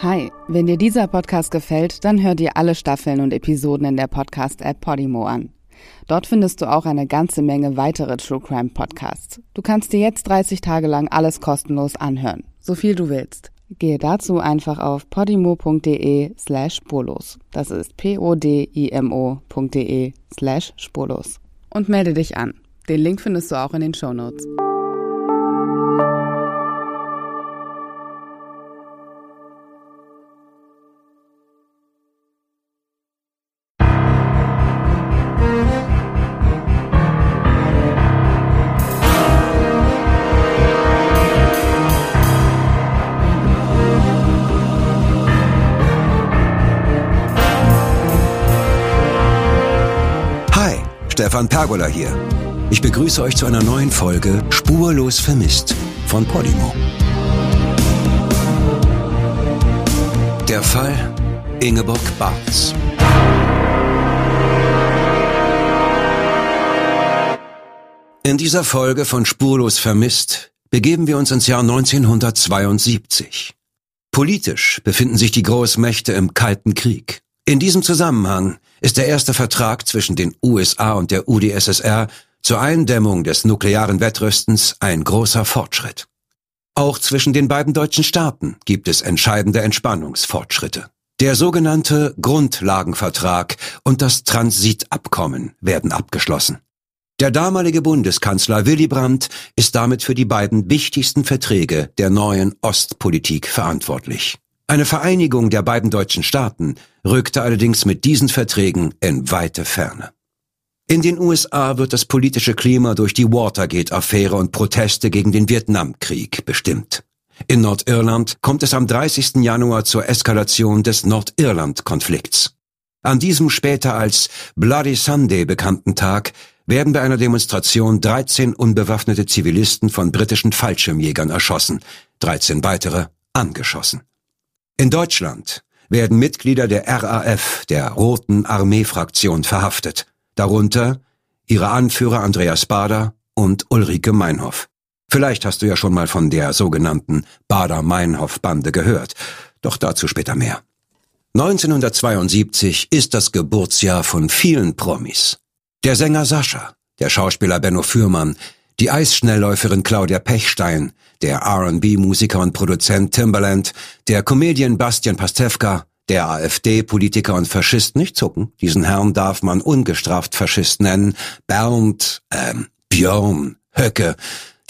Hi, wenn dir dieser Podcast gefällt, dann hör dir alle Staffeln und Episoden in der Podcast-App Podimo an. Dort findest du auch eine ganze Menge weitere True Crime Podcasts. Du kannst dir jetzt 30 Tage lang alles kostenlos anhören, so viel du willst. Gehe dazu einfach auf podimo.de slash spurlos. Das ist p-o-d-i-m-o.de slash spurlos. Und melde dich an. Den Link findest du auch in den Show Notes. Stefan Pergola hier. Ich begrüße euch zu einer neuen Folge Spurlos vermisst von Podimo. Der Fall Ingeborg Bartz. In dieser Folge von Spurlos vermisst begeben wir uns ins Jahr 1972. Politisch befinden sich die Großmächte im Kalten Krieg. In diesem Zusammenhang ist der erste Vertrag zwischen den USA und der UdSSR zur Eindämmung des nuklearen Wettrüstens ein großer Fortschritt. Auch zwischen den beiden deutschen Staaten gibt es entscheidende Entspannungsfortschritte. Der sogenannte Grundlagenvertrag und das Transitabkommen werden abgeschlossen. Der damalige Bundeskanzler Willy Brandt ist damit für die beiden wichtigsten Verträge der neuen Ostpolitik verantwortlich. Eine Vereinigung der beiden deutschen Staaten rückte allerdings mit diesen Verträgen in weite Ferne. In den USA wird das politische Klima durch die Watergate-Affäre und Proteste gegen den Vietnamkrieg bestimmt. In Nordirland kommt es am 30. Januar zur Eskalation des Nordirland-Konflikts. An diesem später als Bloody Sunday bekannten Tag werden bei einer Demonstration 13 unbewaffnete Zivilisten von britischen Fallschirmjägern erschossen, 13 weitere angeschossen. In Deutschland werden Mitglieder der RAF, der Roten Armee-Fraktion, verhaftet, darunter ihre Anführer Andreas Bader und Ulrike Meinhoff. Vielleicht hast du ja schon mal von der sogenannten Bader-Meinhoff-Bande gehört, doch dazu später mehr. 1972 ist das Geburtsjahr von vielen Promis. Der Sänger Sascha, der Schauspieler Benno Fürmann, die Eisschnellläuferin Claudia Pechstein, der R&B-Musiker und Produzent Timbaland, der Comedian Bastian Pastewka, der AfD-Politiker und Faschist nicht zucken, diesen Herrn darf man ungestraft Faschist nennen, Bernd, ähm, Björn, Höcke,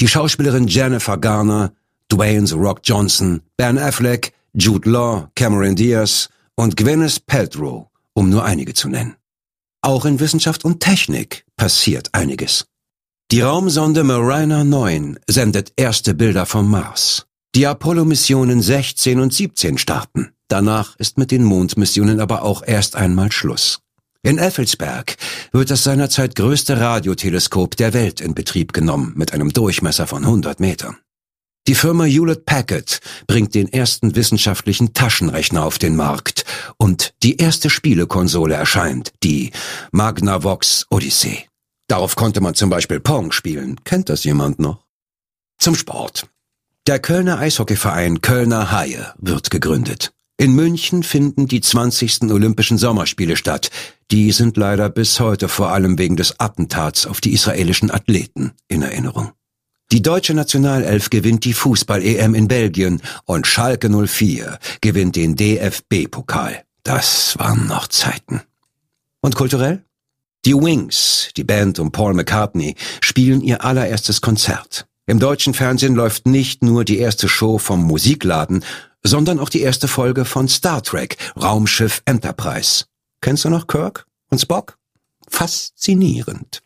die Schauspielerin Jennifer Garner, Dwayne The Rock Johnson, Ben Affleck, Jude Law, Cameron Diaz und Gwyneth Paltrow, um nur einige zu nennen. Auch in Wissenschaft und Technik passiert einiges. Die Raumsonde Mariner 9 sendet erste Bilder vom Mars. Die Apollo-Missionen 16 und 17 starten. Danach ist mit den Mondmissionen aber auch erst einmal Schluss. In Effelsberg wird das seinerzeit größte Radioteleskop der Welt in Betrieb genommen mit einem Durchmesser von 100 Metern. Die Firma Hewlett Packard bringt den ersten wissenschaftlichen Taschenrechner auf den Markt und die erste Spielekonsole erscheint, die Magnavox Odyssey. Darauf konnte man zum Beispiel Pong spielen. Kennt das jemand noch? Zum Sport. Der Kölner Eishockeyverein Kölner Haie wird gegründet. In München finden die 20. Olympischen Sommerspiele statt. Die sind leider bis heute vor allem wegen des Attentats auf die israelischen Athleten in Erinnerung. Die deutsche Nationalelf gewinnt die Fußball-EM in Belgien und Schalke 04 gewinnt den DFB-Pokal. Das waren noch Zeiten. Und kulturell? Die Wings, die Band um Paul McCartney, spielen ihr allererstes Konzert. Im deutschen Fernsehen läuft nicht nur die erste Show vom Musikladen, sondern auch die erste Folge von Star Trek, Raumschiff Enterprise. Kennst du noch Kirk und Spock? Faszinierend.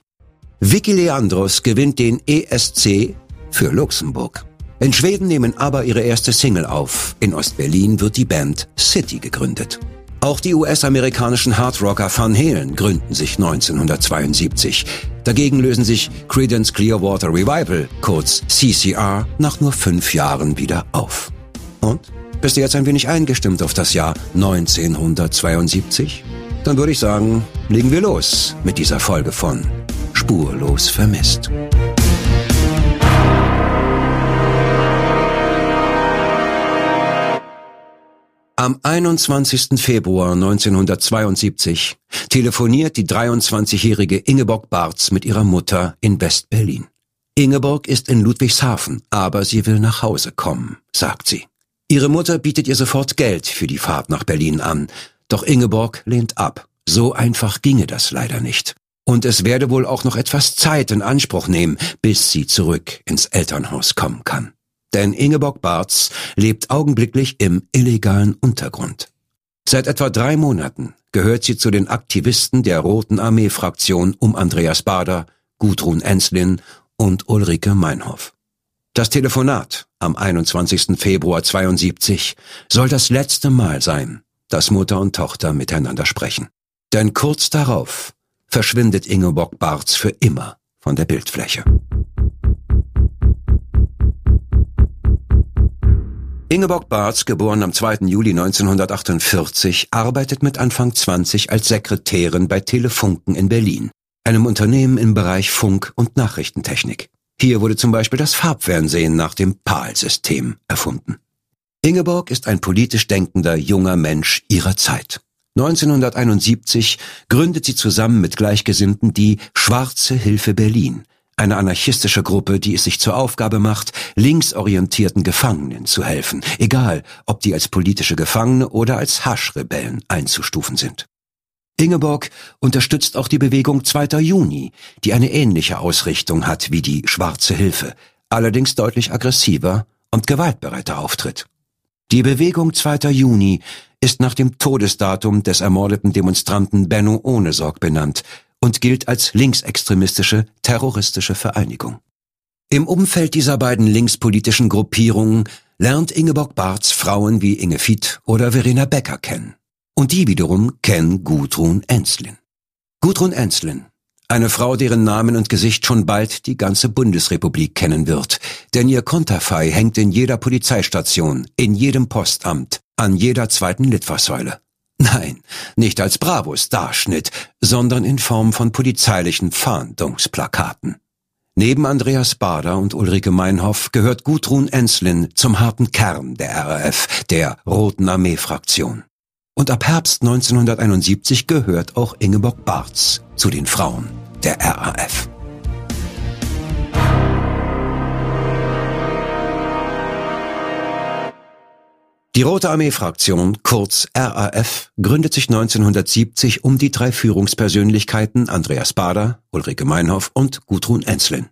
Vicky Leandros gewinnt den ESC für Luxemburg. In Schweden nehmen aber ihre erste Single auf. In Ostberlin wird die Band City gegründet. Auch die US-amerikanischen Hardrocker Van Halen gründen sich 1972. Dagegen lösen sich Creedence Clearwater Revival, kurz CCR, nach nur fünf Jahren wieder auf. Und? Bist du jetzt ein wenig eingestimmt auf das Jahr 1972? Dann würde ich sagen, legen wir los mit dieser Folge von Spurlos vermisst. Am 21. Februar 1972 telefoniert die 23-jährige Ingeborg Barz mit ihrer Mutter in West-Berlin. Ingeborg ist in Ludwigshafen, aber sie will nach Hause kommen, sagt sie. Ihre Mutter bietet ihr sofort Geld für die Fahrt nach Berlin an, doch Ingeborg lehnt ab. So einfach ginge das leider nicht. Und es werde wohl auch noch etwas Zeit in Anspruch nehmen, bis sie zurück ins Elternhaus kommen kann. Denn Ingeborg Barz lebt augenblicklich im illegalen Untergrund. Seit etwa drei Monaten gehört sie zu den Aktivisten der Roten Armee-Fraktion um Andreas Bader, Gudrun Enslin und Ulrike Meinhoff. Das Telefonat am 21. Februar 72 soll das letzte Mal sein, dass Mutter und Tochter miteinander sprechen. Denn kurz darauf verschwindet Ingeborg Barz für immer von der Bildfläche. Ingeborg Barz, geboren am 2. Juli 1948, arbeitet mit Anfang 20 als Sekretärin bei Telefunken in Berlin, einem Unternehmen im Bereich Funk- und Nachrichtentechnik. Hier wurde zum Beispiel das Farbfernsehen nach dem PAL-System erfunden. Ingeborg ist ein politisch denkender junger Mensch ihrer Zeit. 1971 gründet sie zusammen mit Gleichgesinnten die Schwarze Hilfe Berlin, eine anarchistische Gruppe, die es sich zur Aufgabe macht, linksorientierten Gefangenen zu helfen, egal ob die als politische Gefangene oder als Haschrebellen einzustufen sind. Ingeborg unterstützt auch die Bewegung 2. Juni, die eine ähnliche Ausrichtung hat wie die Schwarze Hilfe, allerdings deutlich aggressiver und gewaltbereiter auftritt. Die Bewegung 2. Juni ist nach dem Todesdatum des ermordeten Demonstranten Benno Ohnesorg benannt und gilt als linksextremistische, terroristische Vereinigung. Im Umfeld dieser beiden linkspolitischen Gruppierungen lernt Ingeborg Barths Frauen wie Inge Fied oder Verena Becker kennen. Und die wiederum kennen Gudrun Enslin. Gudrun Enslin, eine Frau, deren Namen und Gesicht schon bald die ganze Bundesrepublik kennen wird, denn ihr Konterfei hängt in jeder Polizeistation, in jedem Postamt, an jeder zweiten Litfaßsäule. Nein, nicht als Bravo-Starschnitt, sondern in Form von polizeilichen Fahndungsplakaten. Neben Andreas Bader und Ulrike Meinhoff gehört Gudrun Enslin zum harten Kern der RAF, der Roten Armee-Fraktion. Und ab Herbst 1971 gehört auch Ingeborg Barz zu den Frauen der RAF. Die Rote Armee-Fraktion, kurz RAF, gründet sich 1970 um die drei Führungspersönlichkeiten Andreas Bader, Ulrike Meinhoff und Gudrun Enslin.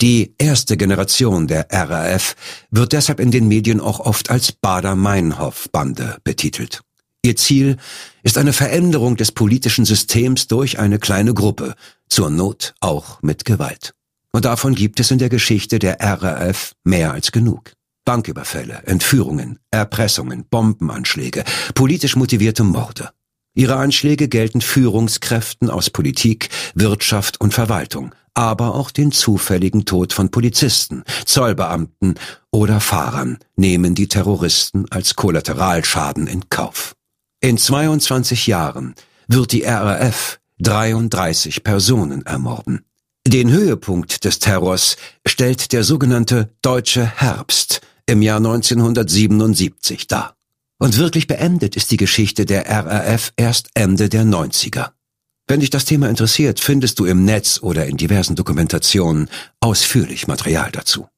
Die erste Generation der RAF wird deshalb in den Medien auch oft als Bader-Meinhoff-Bande betitelt. Ihr Ziel ist eine Veränderung des politischen Systems durch eine kleine Gruppe, zur Not auch mit Gewalt. Und davon gibt es in der Geschichte der RAF mehr als genug. Banküberfälle, Entführungen, Erpressungen, Bombenanschläge, politisch motivierte Morde. Ihre Anschläge gelten Führungskräften aus Politik, Wirtschaft und Verwaltung, aber auch den zufälligen Tod von Polizisten, Zollbeamten oder Fahrern nehmen die Terroristen als Kollateralschaden in Kauf. In 22 Jahren wird die RAF 33 Personen ermorden. Den Höhepunkt des Terrors stellt der sogenannte Deutsche Herbst im Jahr 1977 dar. Und wirklich beendet ist die Geschichte der RAF erst Ende der 90er. Wenn dich das Thema interessiert, findest du im Netz oder in diversen Dokumentationen ausführlich Material dazu.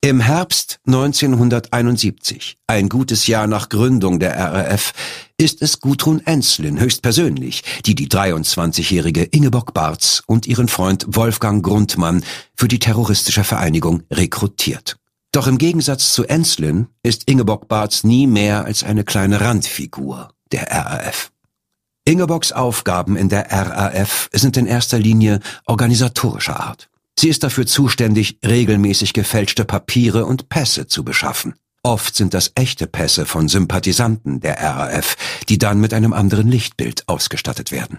Im Herbst 1971, ein gutes Jahr nach Gründung der RAF, ist es Gudrun Enslin höchstpersönlich, die die 23-jährige Ingeborg Barz und ihren Freund Wolfgang Grundmann für die terroristische Vereinigung rekrutiert. Doch im Gegensatz zu Enslin ist Ingeborg Barth nie mehr als eine kleine Randfigur der RAF. Ingeborgs Aufgaben in der RAF sind in erster Linie organisatorischer Art. Sie ist dafür zuständig, regelmäßig gefälschte Papiere und Pässe zu beschaffen. Oft sind das echte Pässe von Sympathisanten der RAF, die dann mit einem anderen Lichtbild ausgestattet werden.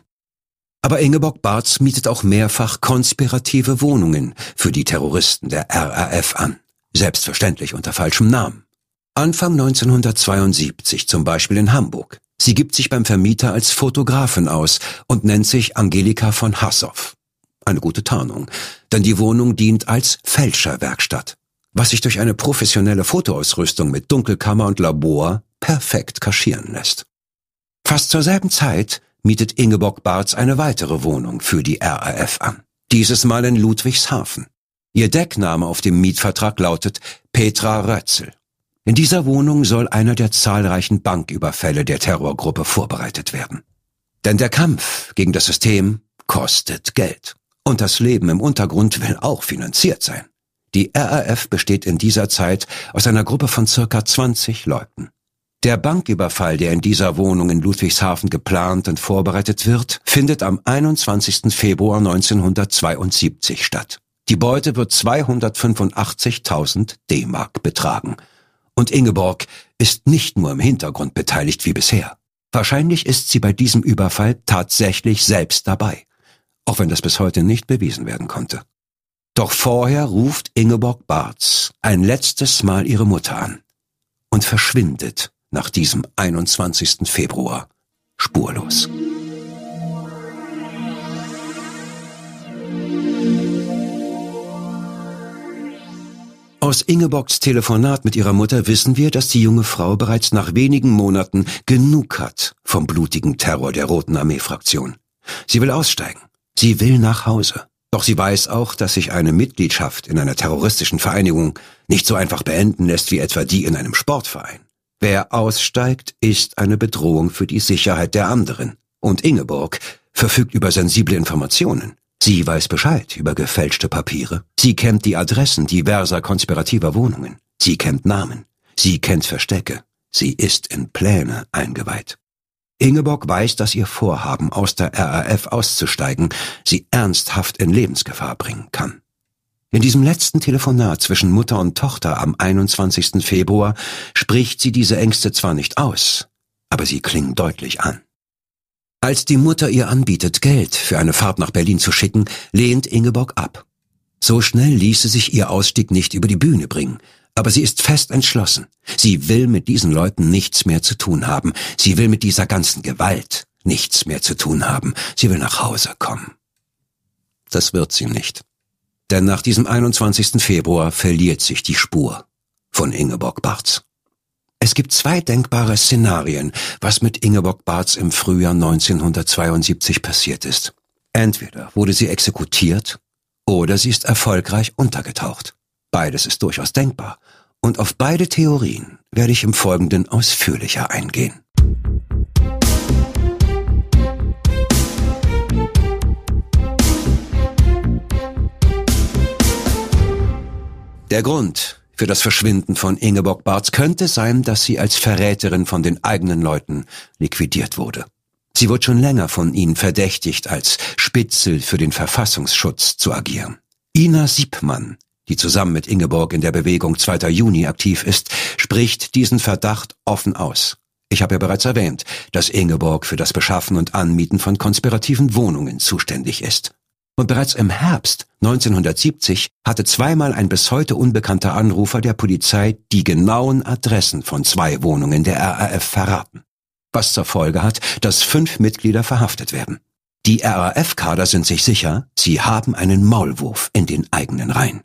Aber Ingeborg Barth mietet auch mehrfach konspirative Wohnungen für die Terroristen der RAF an. Selbstverständlich unter falschem Namen. Anfang 1972 zum Beispiel in Hamburg. Sie gibt sich beim Vermieter als Fotografin aus und nennt sich Angelika von Hassow. Eine gute Tarnung, denn die Wohnung dient als Fälscherwerkstatt, was sich durch eine professionelle Fotoausrüstung mit Dunkelkammer und Labor perfekt kaschieren lässt. Fast zur selben Zeit mietet Ingeborg Barz eine weitere Wohnung für die RAF an. Dieses Mal in Ludwigshafen. Ihr Deckname auf dem Mietvertrag lautet Petra Rötzel. In dieser Wohnung soll einer der zahlreichen Banküberfälle der Terrorgruppe vorbereitet werden. Denn der Kampf gegen das System kostet Geld. Und das Leben im Untergrund will auch finanziert sein. Die RAF besteht in dieser Zeit aus einer Gruppe von circa 20 Leuten. Der Banküberfall, der in dieser Wohnung in Ludwigshafen geplant und vorbereitet wird, findet am 21. Februar 1972 statt. Die Beute wird 285.000 D-Mark betragen. Und Ingeborg ist nicht nur im Hintergrund beteiligt wie bisher. Wahrscheinlich ist sie bei diesem Überfall tatsächlich selbst dabei, auch wenn das bis heute nicht bewiesen werden konnte. Doch vorher ruft Ingeborg Barz ein letztes Mal ihre Mutter an und verschwindet nach diesem 21. Februar spurlos. Aus Ingeborgs Telefonat mit ihrer Mutter wissen wir, dass die junge Frau bereits nach wenigen Monaten genug hat vom blutigen Terror der Roten Armee-Fraktion. Sie will aussteigen. Sie will nach Hause. Doch sie weiß auch, dass sich eine Mitgliedschaft in einer terroristischen Vereinigung nicht so einfach beenden lässt wie etwa die in einem Sportverein. Wer aussteigt, ist eine Bedrohung für die Sicherheit der anderen. Und Ingeborg verfügt über sensible Informationen. Sie weiß Bescheid über gefälschte Papiere. Sie kennt die Adressen diverser konspirativer Wohnungen. Sie kennt Namen. Sie kennt Verstecke. Sie ist in Pläne eingeweiht. Ingeborg weiß, dass ihr Vorhaben, aus der RAF auszusteigen, sie ernsthaft in Lebensgefahr bringen kann. In diesem letzten Telefonat zwischen Mutter und Tochter am 21. Februar spricht sie diese Ängste zwar nicht aus, aber sie klingen deutlich an. Als die Mutter ihr anbietet, Geld für eine Fahrt nach Berlin zu schicken, lehnt Ingeborg ab. So schnell ließe sich ihr Ausstieg nicht über die Bühne bringen, aber sie ist fest entschlossen. Sie will mit diesen Leuten nichts mehr zu tun haben. Sie will mit dieser ganzen Gewalt nichts mehr zu tun haben. Sie will nach Hause kommen. Das wird sie nicht. Denn nach diesem 21. Februar verliert sich die Spur von Ingeborg Barz. Es gibt zwei denkbare Szenarien, was mit Ingeborg Barz im Frühjahr 1972 passiert ist. Entweder wurde sie exekutiert oder sie ist erfolgreich untergetaucht. Beides ist durchaus denkbar. Und auf beide Theorien werde ich im Folgenden ausführlicher eingehen. Der Grund für das Verschwinden von Ingeborg Barth könnte sein, dass sie als Verräterin von den eigenen Leuten liquidiert wurde. Sie wird schon länger von ihnen verdächtigt, als Spitzel für den Verfassungsschutz zu agieren. Ina Siebmann, die zusammen mit Ingeborg in der Bewegung 2. Juni aktiv ist, spricht diesen Verdacht offen aus. Ich habe ja bereits erwähnt, dass Ingeborg für das Beschaffen und Anmieten von konspirativen Wohnungen zuständig ist. Und bereits im Herbst 1970 hatte zweimal ein bis heute unbekannter Anrufer der Polizei die genauen Adressen von zwei Wohnungen der RAF verraten. Was zur Folge hat, dass fünf Mitglieder verhaftet werden. Die RAF-Kader sind sich sicher, sie haben einen Maulwurf in den eigenen Reihen.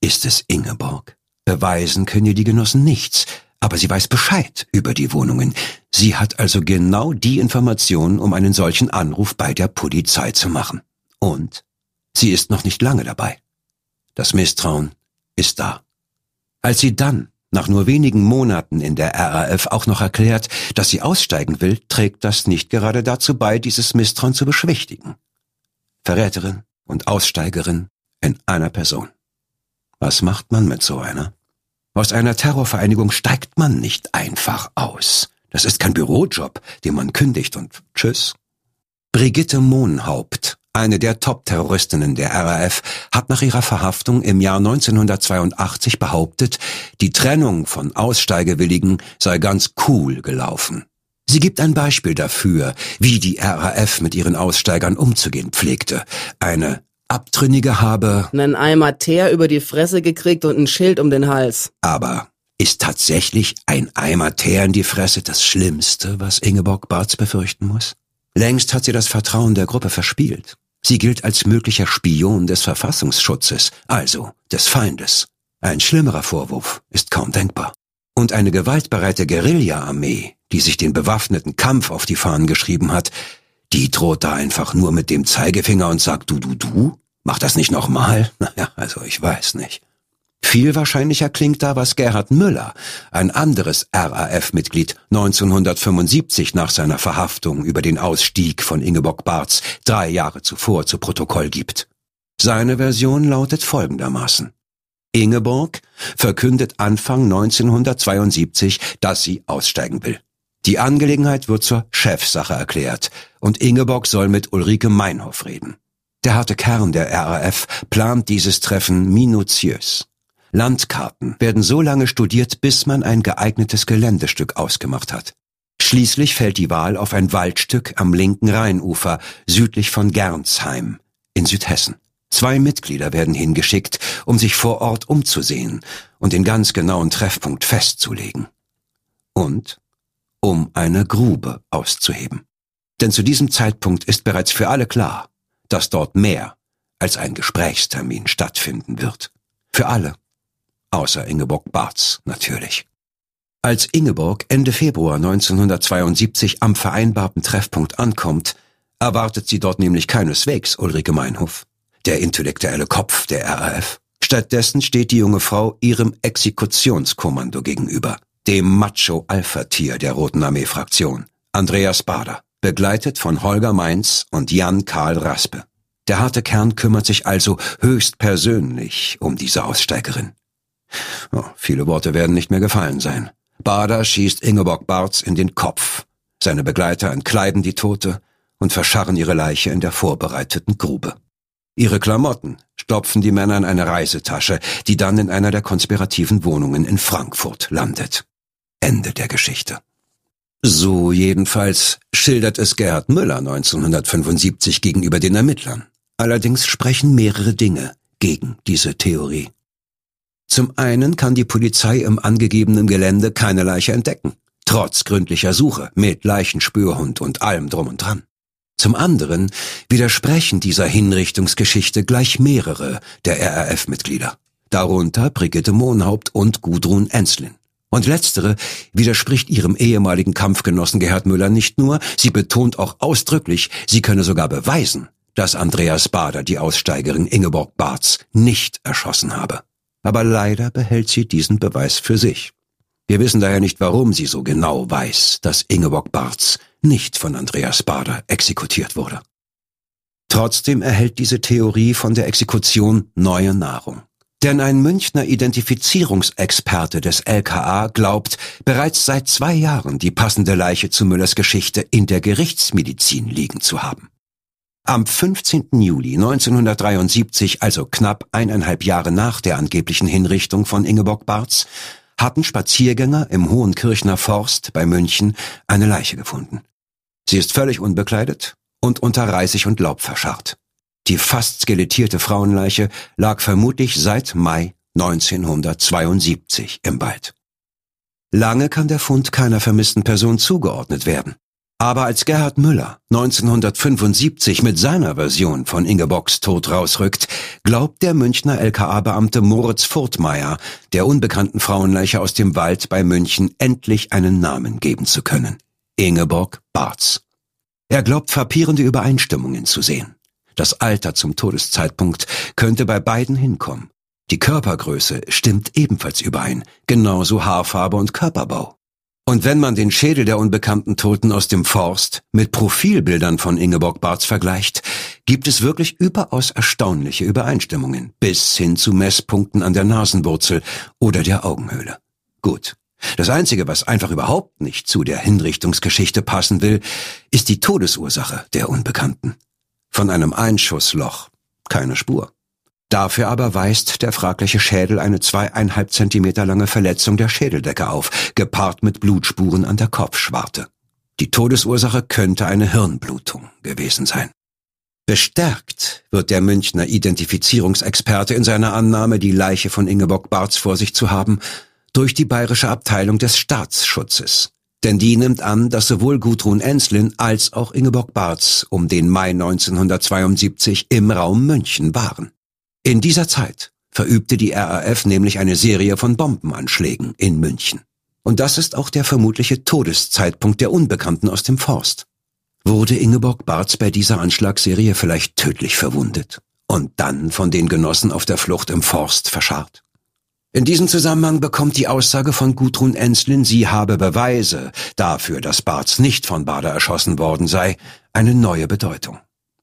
Ist es Ingeborg? Beweisen können ihr die Genossen nichts, aber sie weiß Bescheid über die Wohnungen. Sie hat also genau die Informationen, um einen solchen Anruf bei der Polizei zu machen. Und sie ist noch nicht lange dabei. Das Misstrauen ist da. Als sie dann nach nur wenigen Monaten in der RAF auch noch erklärt, dass sie aussteigen will, trägt das nicht gerade dazu bei, dieses Misstrauen zu beschwichtigen. Verräterin und Aussteigerin in einer Person. Was macht man mit so einer? Aus einer Terrorvereinigung steigt man nicht einfach aus. Das ist kein Bürojob, den man kündigt und tschüss. Brigitte Mohnhaupt eine der Top-Terroristinnen der RAF, hat nach ihrer Verhaftung im Jahr 1982 behauptet, die Trennung von Aussteigewilligen sei ganz cool gelaufen. Sie gibt ein Beispiel dafür, wie die RAF mit ihren Aussteigern umzugehen pflegte. Eine Abtrünnige habe einen Eimer Teer über die Fresse gekriegt und ein Schild um den Hals. Aber ist tatsächlich ein Eimer Teer in die Fresse das Schlimmste, was Ingeborg Barz befürchten muss? Längst hat sie das Vertrauen der Gruppe verspielt. Sie gilt als möglicher Spion des Verfassungsschutzes, also des Feindes. Ein schlimmerer Vorwurf ist kaum denkbar. Und eine gewaltbereite Guerilla-Armee, die sich den bewaffneten Kampf auf die Fahnen geschrieben hat, die droht da einfach nur mit dem Zeigefinger und sagt du, du, du? Mach das nicht nochmal? Naja, also ich weiß nicht. Viel wahrscheinlicher klingt da, was Gerhard Müller, ein anderes RAF-Mitglied, 1975 nach seiner Verhaftung über den Ausstieg von Ingeborg Barz drei Jahre zuvor zu Protokoll gibt. Seine Version lautet folgendermaßen. Ingeborg verkündet Anfang 1972, dass sie aussteigen will. Die Angelegenheit wird zur Chefsache erklärt und Ingeborg soll mit Ulrike Meinhoff reden. Der harte Kern der RAF plant dieses Treffen minutiös. Landkarten werden so lange studiert, bis man ein geeignetes Geländestück ausgemacht hat. Schließlich fällt die Wahl auf ein Waldstück am linken Rheinufer südlich von Gernsheim in Südhessen. Zwei Mitglieder werden hingeschickt, um sich vor Ort umzusehen und den ganz genauen Treffpunkt festzulegen. Und um eine Grube auszuheben. Denn zu diesem Zeitpunkt ist bereits für alle klar, dass dort mehr als ein Gesprächstermin stattfinden wird. Für alle außer Ingeborg Barz natürlich. Als Ingeborg Ende Februar 1972 am vereinbarten Treffpunkt ankommt, erwartet sie dort nämlich keineswegs Ulrike Meinhof, der intellektuelle Kopf der RAF. Stattdessen steht die junge Frau ihrem Exekutionskommando gegenüber, dem Macho-Alpha-Tier der Roten Armee-Fraktion, Andreas Bader, begleitet von Holger Mainz und Jan Karl Raspe. Der harte Kern kümmert sich also höchst persönlich um diese Aussteigerin. Oh, viele Worte werden nicht mehr gefallen sein. Bader schießt Ingeborg Barz in den Kopf. Seine Begleiter entkleiden die Tote und verscharren ihre Leiche in der vorbereiteten Grube. Ihre Klamotten stopfen die Männer in eine Reisetasche, die dann in einer der konspirativen Wohnungen in Frankfurt landet. Ende der Geschichte. So jedenfalls schildert es Gerhard Müller 1975 gegenüber den Ermittlern. Allerdings sprechen mehrere Dinge gegen diese Theorie. Zum einen kann die Polizei im angegebenen Gelände keine Leiche entdecken, trotz gründlicher Suche mit Leichenspürhund und allem drum und dran. Zum anderen widersprechen dieser Hinrichtungsgeschichte gleich mehrere der RAF-Mitglieder, darunter Brigitte Mohnhaupt und Gudrun Enslin. Und letztere widerspricht ihrem ehemaligen Kampfgenossen Gerhard Müller nicht nur, sie betont auch ausdrücklich, sie könne sogar beweisen, dass Andreas Bader die Aussteigerin Ingeborg Barz nicht erschossen habe aber leider behält sie diesen Beweis für sich. Wir wissen daher nicht, warum sie so genau weiß, dass Ingeborg Barz nicht von Andreas Bader exekutiert wurde. Trotzdem erhält diese Theorie von der Exekution neue Nahrung. Denn ein Münchner Identifizierungsexperte des LKA glaubt, bereits seit zwei Jahren die passende Leiche zu Müllers Geschichte in der Gerichtsmedizin liegen zu haben. Am 15. Juli 1973, also knapp eineinhalb Jahre nach der angeblichen Hinrichtung von Ingeborg Barz, hatten Spaziergänger im Hohenkirchner Forst bei München eine Leiche gefunden. Sie ist völlig unbekleidet und unter Reisig und Laub verscharrt. Die fast skelettierte Frauenleiche lag vermutlich seit Mai 1972 im Wald. Lange kann der Fund keiner vermissten Person zugeordnet werden. Aber als Gerhard Müller 1975 mit seiner Version von Ingeborgs Tod rausrückt, glaubt der Münchner LKA-Beamte Moritz Furtmeier, der unbekannten Frauenleiche aus dem Wald bei München endlich einen Namen geben zu können. Ingeborg Barz. Er glaubt frappierende Übereinstimmungen zu sehen. Das Alter zum Todeszeitpunkt könnte bei beiden hinkommen. Die Körpergröße stimmt ebenfalls überein, genauso Haarfarbe und Körperbau. Und wenn man den Schädel der unbekannten Toten aus dem Forst mit Profilbildern von Ingeborg Barz vergleicht, gibt es wirklich überaus erstaunliche Übereinstimmungen, bis hin zu Messpunkten an der Nasenwurzel oder der Augenhöhle. Gut. Das Einzige, was einfach überhaupt nicht zu der Hinrichtungsgeschichte passen will, ist die Todesursache der Unbekannten. Von einem Einschussloch keine Spur. Dafür aber weist der fragliche Schädel eine zweieinhalb Zentimeter lange Verletzung der Schädeldecke auf, gepaart mit Blutspuren an der Kopfschwarte. Die Todesursache könnte eine Hirnblutung gewesen sein. Bestärkt wird der Münchner Identifizierungsexperte in seiner Annahme, die Leiche von Ingeborg Barz vor sich zu haben, durch die bayerische Abteilung des Staatsschutzes. Denn die nimmt an, dass sowohl Gudrun Enslin als auch Ingeborg Barz um den Mai 1972 im Raum München waren. In dieser Zeit verübte die RAF nämlich eine Serie von Bombenanschlägen in München. Und das ist auch der vermutliche Todeszeitpunkt der Unbekannten aus dem Forst. Wurde Ingeborg Barz bei dieser Anschlagsserie vielleicht tödlich verwundet und dann von den Genossen auf der Flucht im Forst verscharrt? In diesem Zusammenhang bekommt die Aussage von Gudrun Enslin, sie habe Beweise dafür, dass Barz nicht von Bader erschossen worden sei, eine neue Bedeutung.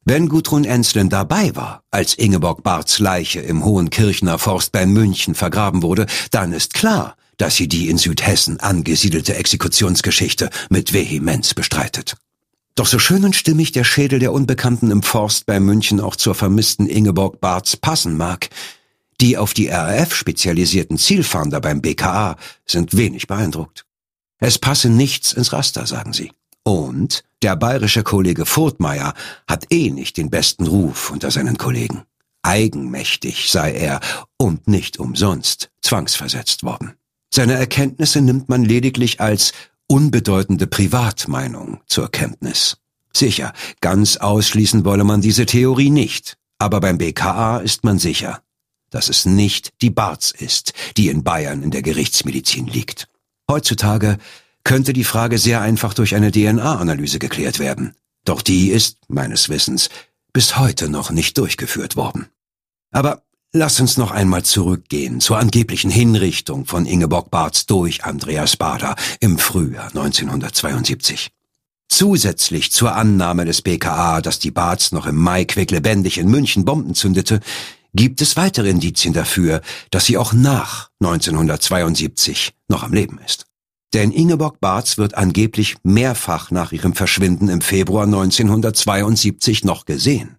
Wenn Gudrun Enslin dabei war, als Ingeborg Barths Leiche im Hohen Kirchner Forst bei München vergraben wurde, dann ist klar, dass sie die in Südhessen angesiedelte Exekutionsgeschichte mit Vehemenz bestreitet. Doch so schön und stimmig der Schädel der Unbekannten im Forst bei München auch zur vermissten Ingeborg Barths passen mag, die auf die RAF spezialisierten Zielfahnder beim BKA sind wenig beeindruckt. Es passe nichts ins Raster, sagen sie. Und der bayerische Kollege Furtmeier hat eh nicht den besten Ruf unter seinen Kollegen. Eigenmächtig sei er und nicht umsonst zwangsversetzt worden. Seine Erkenntnisse nimmt man lediglich als unbedeutende Privatmeinung zur Kenntnis. Sicher, ganz ausschließen wolle man diese Theorie nicht, aber beim BKA ist man sicher, dass es nicht die Barz ist, die in Bayern in der Gerichtsmedizin liegt. Heutzutage könnte die Frage sehr einfach durch eine DNA-Analyse geklärt werden. Doch die ist, meines Wissens, bis heute noch nicht durchgeführt worden. Aber Lass uns noch einmal zurückgehen zur angeblichen Hinrichtung von Ingeborg Barths durch Andreas Bader im Frühjahr 1972. Zusätzlich zur Annahme des BKA, dass die Barths noch im Mai quicklebendig in München Bomben zündete, gibt es weitere Indizien dafür, dass sie auch nach 1972 noch am Leben ist. Denn Ingeborg Barths wird angeblich mehrfach nach ihrem Verschwinden im Februar 1972 noch gesehen.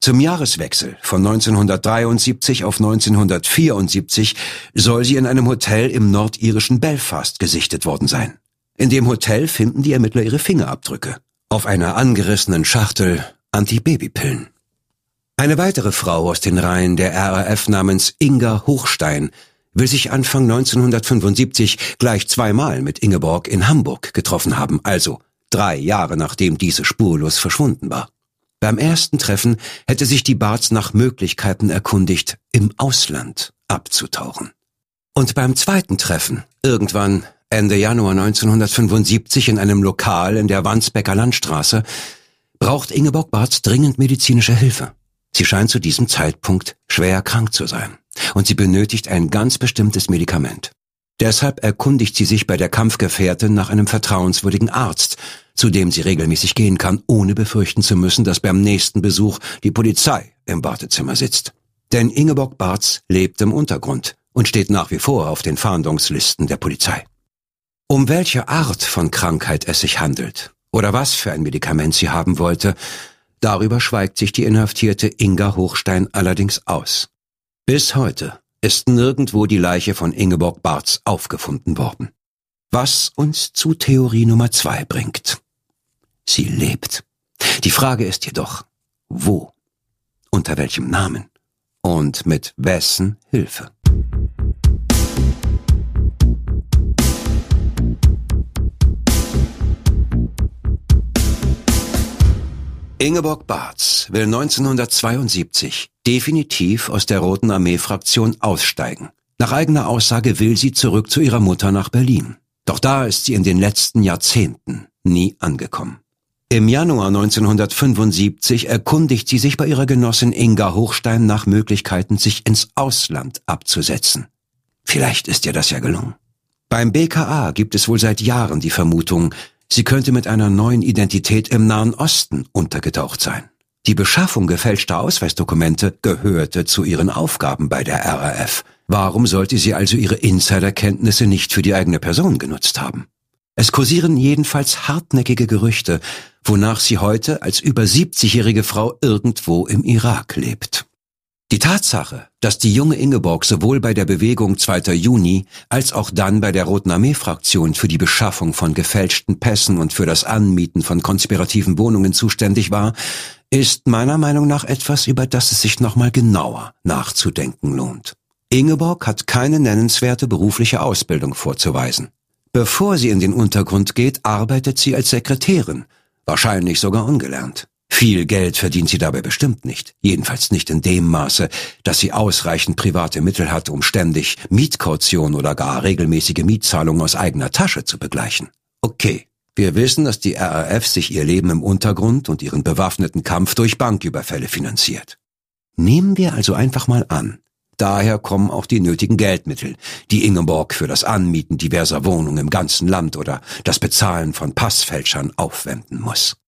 Zum Jahreswechsel von 1973 auf 1974 soll sie in einem Hotel im nordirischen Belfast gesichtet worden sein. In dem Hotel finden die Ermittler ihre Fingerabdrücke. Auf einer angerissenen Schachtel Antibabypillen. Eine weitere Frau aus den Reihen der RAF namens Inga Hochstein will sich Anfang 1975 gleich zweimal mit Ingeborg in Hamburg getroffen haben, also drei Jahre nachdem diese spurlos verschwunden war. Beim ersten Treffen hätte sich die Barts nach Möglichkeiten erkundigt, im Ausland abzutauchen. Und beim zweiten Treffen, irgendwann Ende Januar 1975 in einem Lokal in der Wandsbecker Landstraße, braucht Ingeborg Barts dringend medizinische Hilfe. Sie scheint zu diesem Zeitpunkt schwer krank zu sein und sie benötigt ein ganz bestimmtes Medikament. Deshalb erkundigt sie sich bei der Kampfgefährtin nach einem vertrauenswürdigen Arzt, zu dem sie regelmäßig gehen kann, ohne befürchten zu müssen, dass beim nächsten Besuch die Polizei im Wartezimmer sitzt. Denn Ingeborg Barz lebt im Untergrund und steht nach wie vor auf den Fahndungslisten der Polizei. Um welche Art von Krankheit es sich handelt oder was für ein Medikament sie haben wollte, darüber schweigt sich die inhaftierte Inga Hochstein allerdings aus. Bis heute ist nirgendwo die Leiche von Ingeborg Barz aufgefunden worden. Was uns zu Theorie Nummer zwei bringt. Sie lebt. Die Frage ist jedoch, wo? Unter welchem Namen? Und mit wessen Hilfe? Ingeborg Barz will 1972 definitiv aus der Roten Armee-Fraktion aussteigen. Nach eigener Aussage will sie zurück zu ihrer Mutter nach Berlin. Doch da ist sie in den letzten Jahrzehnten nie angekommen. Im Januar 1975 erkundigt sie sich bei ihrer Genossin Inga Hochstein nach Möglichkeiten, sich ins Ausland abzusetzen. Vielleicht ist ihr das ja gelungen. Beim BKA gibt es wohl seit Jahren die Vermutung, sie könnte mit einer neuen Identität im Nahen Osten untergetaucht sein. Die Beschaffung gefälschter Ausweisdokumente gehörte zu ihren Aufgaben bei der RAF. Warum sollte sie also ihre Insiderkenntnisse nicht für die eigene Person genutzt haben? Es kursieren jedenfalls hartnäckige Gerüchte, wonach sie heute als über 70-jährige Frau irgendwo im Irak lebt. Die Tatsache, dass die junge Ingeborg sowohl bei der Bewegung 2. Juni als auch dann bei der Roten Armee-Fraktion für die Beschaffung von gefälschten Pässen und für das Anmieten von konspirativen Wohnungen zuständig war, ist meiner Meinung nach etwas, über das es sich nochmal genauer nachzudenken lohnt. Ingeborg hat keine nennenswerte berufliche Ausbildung vorzuweisen. Bevor sie in den Untergrund geht, arbeitet sie als Sekretärin, wahrscheinlich sogar ungelernt. Viel Geld verdient sie dabei bestimmt nicht, jedenfalls nicht in dem Maße, dass sie ausreichend private Mittel hat, um ständig Mietkaution oder gar regelmäßige Mietzahlungen aus eigener Tasche zu begleichen. Okay, wir wissen, dass die RAF sich ihr Leben im Untergrund und ihren bewaffneten Kampf durch Banküberfälle finanziert. Nehmen wir also einfach mal an, daher kommen auch die nötigen Geldmittel, die Ingeborg für das Anmieten diverser Wohnungen im ganzen Land oder das Bezahlen von Passfälschern aufwenden muss.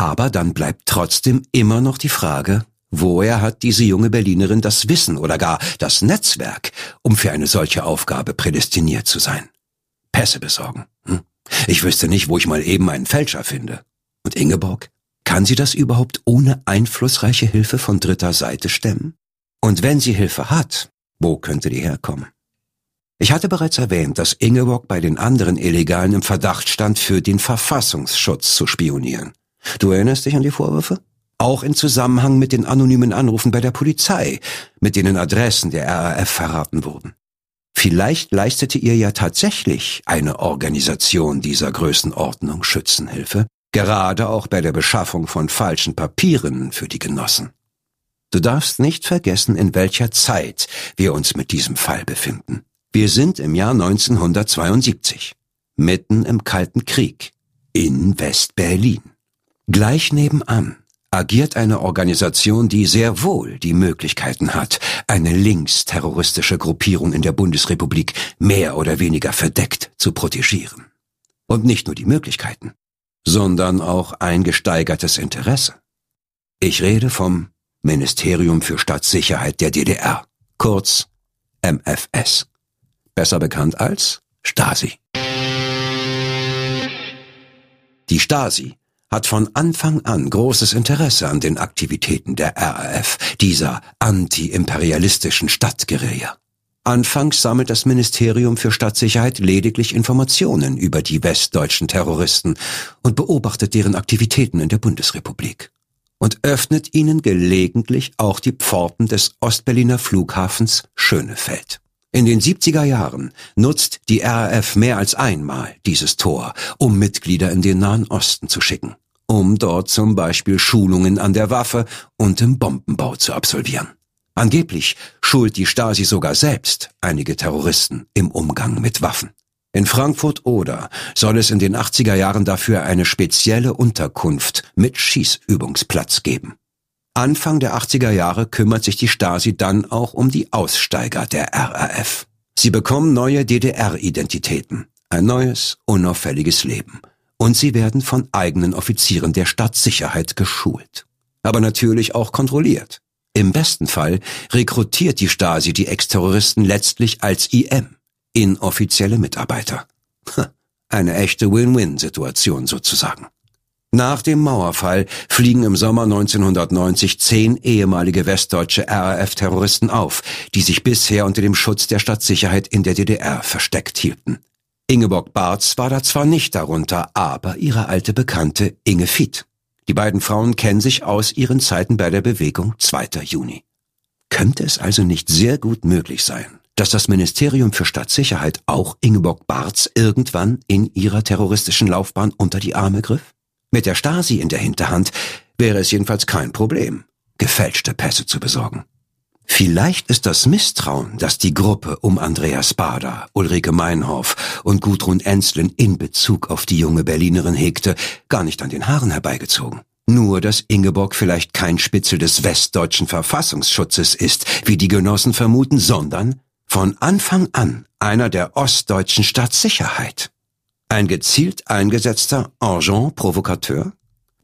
Aber dann bleibt trotzdem immer noch die Frage, woher hat diese junge Berlinerin das Wissen oder gar das Netzwerk, um für eine solche Aufgabe prädestiniert zu sein? Pässe besorgen. Hm? Ich wüsste nicht, wo ich mal eben einen Fälscher finde. Und Ingeborg? Kann sie das überhaupt ohne einflussreiche Hilfe von dritter Seite stemmen? Und wenn sie Hilfe hat, wo könnte die herkommen? Ich hatte bereits erwähnt, dass Ingeborg bei den anderen Illegalen im Verdacht stand, für den Verfassungsschutz zu spionieren. Du erinnerst dich an die Vorwürfe? Auch in Zusammenhang mit den anonymen Anrufen bei der Polizei, mit denen Adressen der RAF verraten wurden. Vielleicht leistete ihr ja tatsächlich eine Organisation dieser Größenordnung Schützenhilfe, gerade auch bei der Beschaffung von falschen Papieren für die Genossen. Du darfst nicht vergessen, in welcher Zeit wir uns mit diesem Fall befinden. Wir sind im Jahr 1972, mitten im Kalten Krieg, in West-Berlin. Gleich nebenan agiert eine Organisation, die sehr wohl die Möglichkeiten hat, eine linksterroristische Gruppierung in der Bundesrepublik mehr oder weniger verdeckt zu protegieren. Und nicht nur die Möglichkeiten, sondern auch ein gesteigertes Interesse. Ich rede vom Ministerium für Staatssicherheit der DDR, kurz MFS, besser bekannt als Stasi. Die Stasi hat von Anfang an großes Interesse an den Aktivitäten der RAF, dieser anti-imperialistischen Stadtguerilla. Anfangs sammelt das Ministerium für Stadtsicherheit lediglich Informationen über die westdeutschen Terroristen und beobachtet deren Aktivitäten in der Bundesrepublik und öffnet ihnen gelegentlich auch die Pforten des Ostberliner Flughafens Schönefeld. In den 70er Jahren nutzt die RAF mehr als einmal dieses Tor, um Mitglieder in den Nahen Osten zu schicken, um dort zum Beispiel Schulungen an der Waffe und im Bombenbau zu absolvieren. Angeblich schult die Stasi sogar selbst einige Terroristen im Umgang mit Waffen. In Frankfurt oder soll es in den 80er Jahren dafür eine spezielle Unterkunft mit Schießübungsplatz geben. Anfang der 80er Jahre kümmert sich die Stasi dann auch um die Aussteiger der RAF. Sie bekommen neue DDR-Identitäten, ein neues, unauffälliges Leben. Und sie werden von eigenen Offizieren der Stadtsicherheit geschult. Aber natürlich auch kontrolliert. Im besten Fall rekrutiert die Stasi die Ex-Terroristen letztlich als IM, inoffizielle Mitarbeiter. Eine echte Win-Win-Situation sozusagen. Nach dem Mauerfall fliegen im Sommer 1990 zehn ehemalige westdeutsche RAF-Terroristen auf, die sich bisher unter dem Schutz der Stadtsicherheit in der DDR versteckt hielten. Ingeborg Barz war da zwar nicht darunter, aber ihre alte Bekannte Inge Fied. Die beiden Frauen kennen sich aus ihren Zeiten bei der Bewegung 2. Juni. Könnte es also nicht sehr gut möglich sein, dass das Ministerium für Stadtsicherheit auch Ingeborg Barz irgendwann in ihrer terroristischen Laufbahn unter die Arme griff? Mit der Stasi in der Hinterhand wäre es jedenfalls kein Problem, gefälschte Pässe zu besorgen. Vielleicht ist das Misstrauen, das die Gruppe um Andreas Bader, Ulrike Meinhoff und Gudrun Enzlen in Bezug auf die junge Berlinerin hegte, gar nicht an den Haaren herbeigezogen. Nur, dass Ingeborg vielleicht kein Spitzel des westdeutschen Verfassungsschutzes ist, wie die Genossen vermuten, sondern von Anfang an einer der ostdeutschen Staatssicherheit. Ein gezielt eingesetzter Agent Provocateur?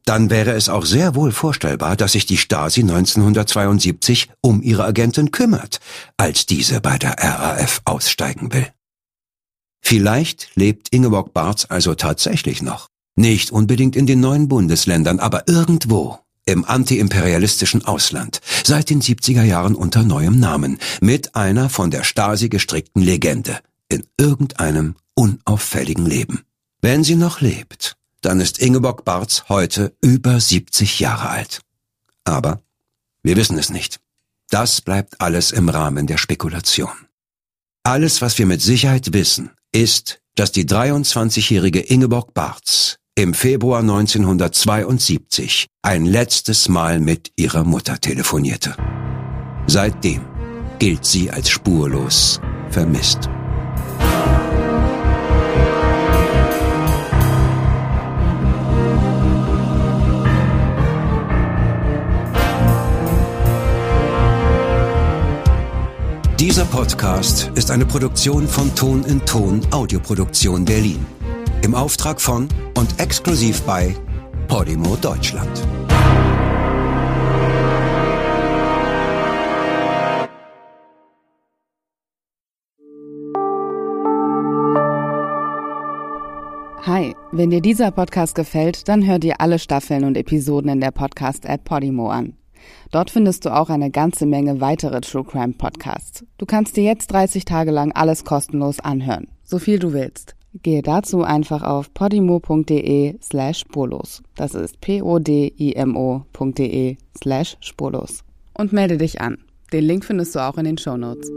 Dann wäre es auch sehr wohl vorstellbar, dass sich die Stasi 1972 um ihre Agentin kümmert, als diese bei der RAF aussteigen will. Vielleicht lebt Ingeborg Barz also tatsächlich noch. Nicht unbedingt in den neuen Bundesländern, aber irgendwo im antiimperialistischen Ausland, seit den 70er Jahren unter neuem Namen, mit einer von der Stasi gestrickten Legende, in irgendeinem unauffälligen Leben. Wenn sie noch lebt, dann ist Ingeborg Barz heute über 70 Jahre alt. Aber wir wissen es nicht. Das bleibt alles im Rahmen der Spekulation. Alles, was wir mit Sicherheit wissen, ist, dass die 23-jährige Ingeborg Barz im Februar 1972 ein letztes Mal mit ihrer Mutter telefonierte. Seitdem gilt sie als spurlos vermisst. Dieser Podcast ist eine Produktion von Ton in Ton Audioproduktion Berlin. Im Auftrag von und exklusiv bei Podimo Deutschland. Hi, wenn dir dieser Podcast gefällt, dann hör dir alle Staffeln und Episoden in der Podcast-App Podimo an. Dort findest du auch eine ganze Menge weitere True Crime Podcasts. Du kannst dir jetzt 30 Tage lang alles kostenlos anhören, so viel du willst. Gehe dazu einfach auf podimo.de slash spurlos. Das ist p-o-d-i-m-o.de slash spurlos. Und melde dich an. Den Link findest du auch in den Show Notes.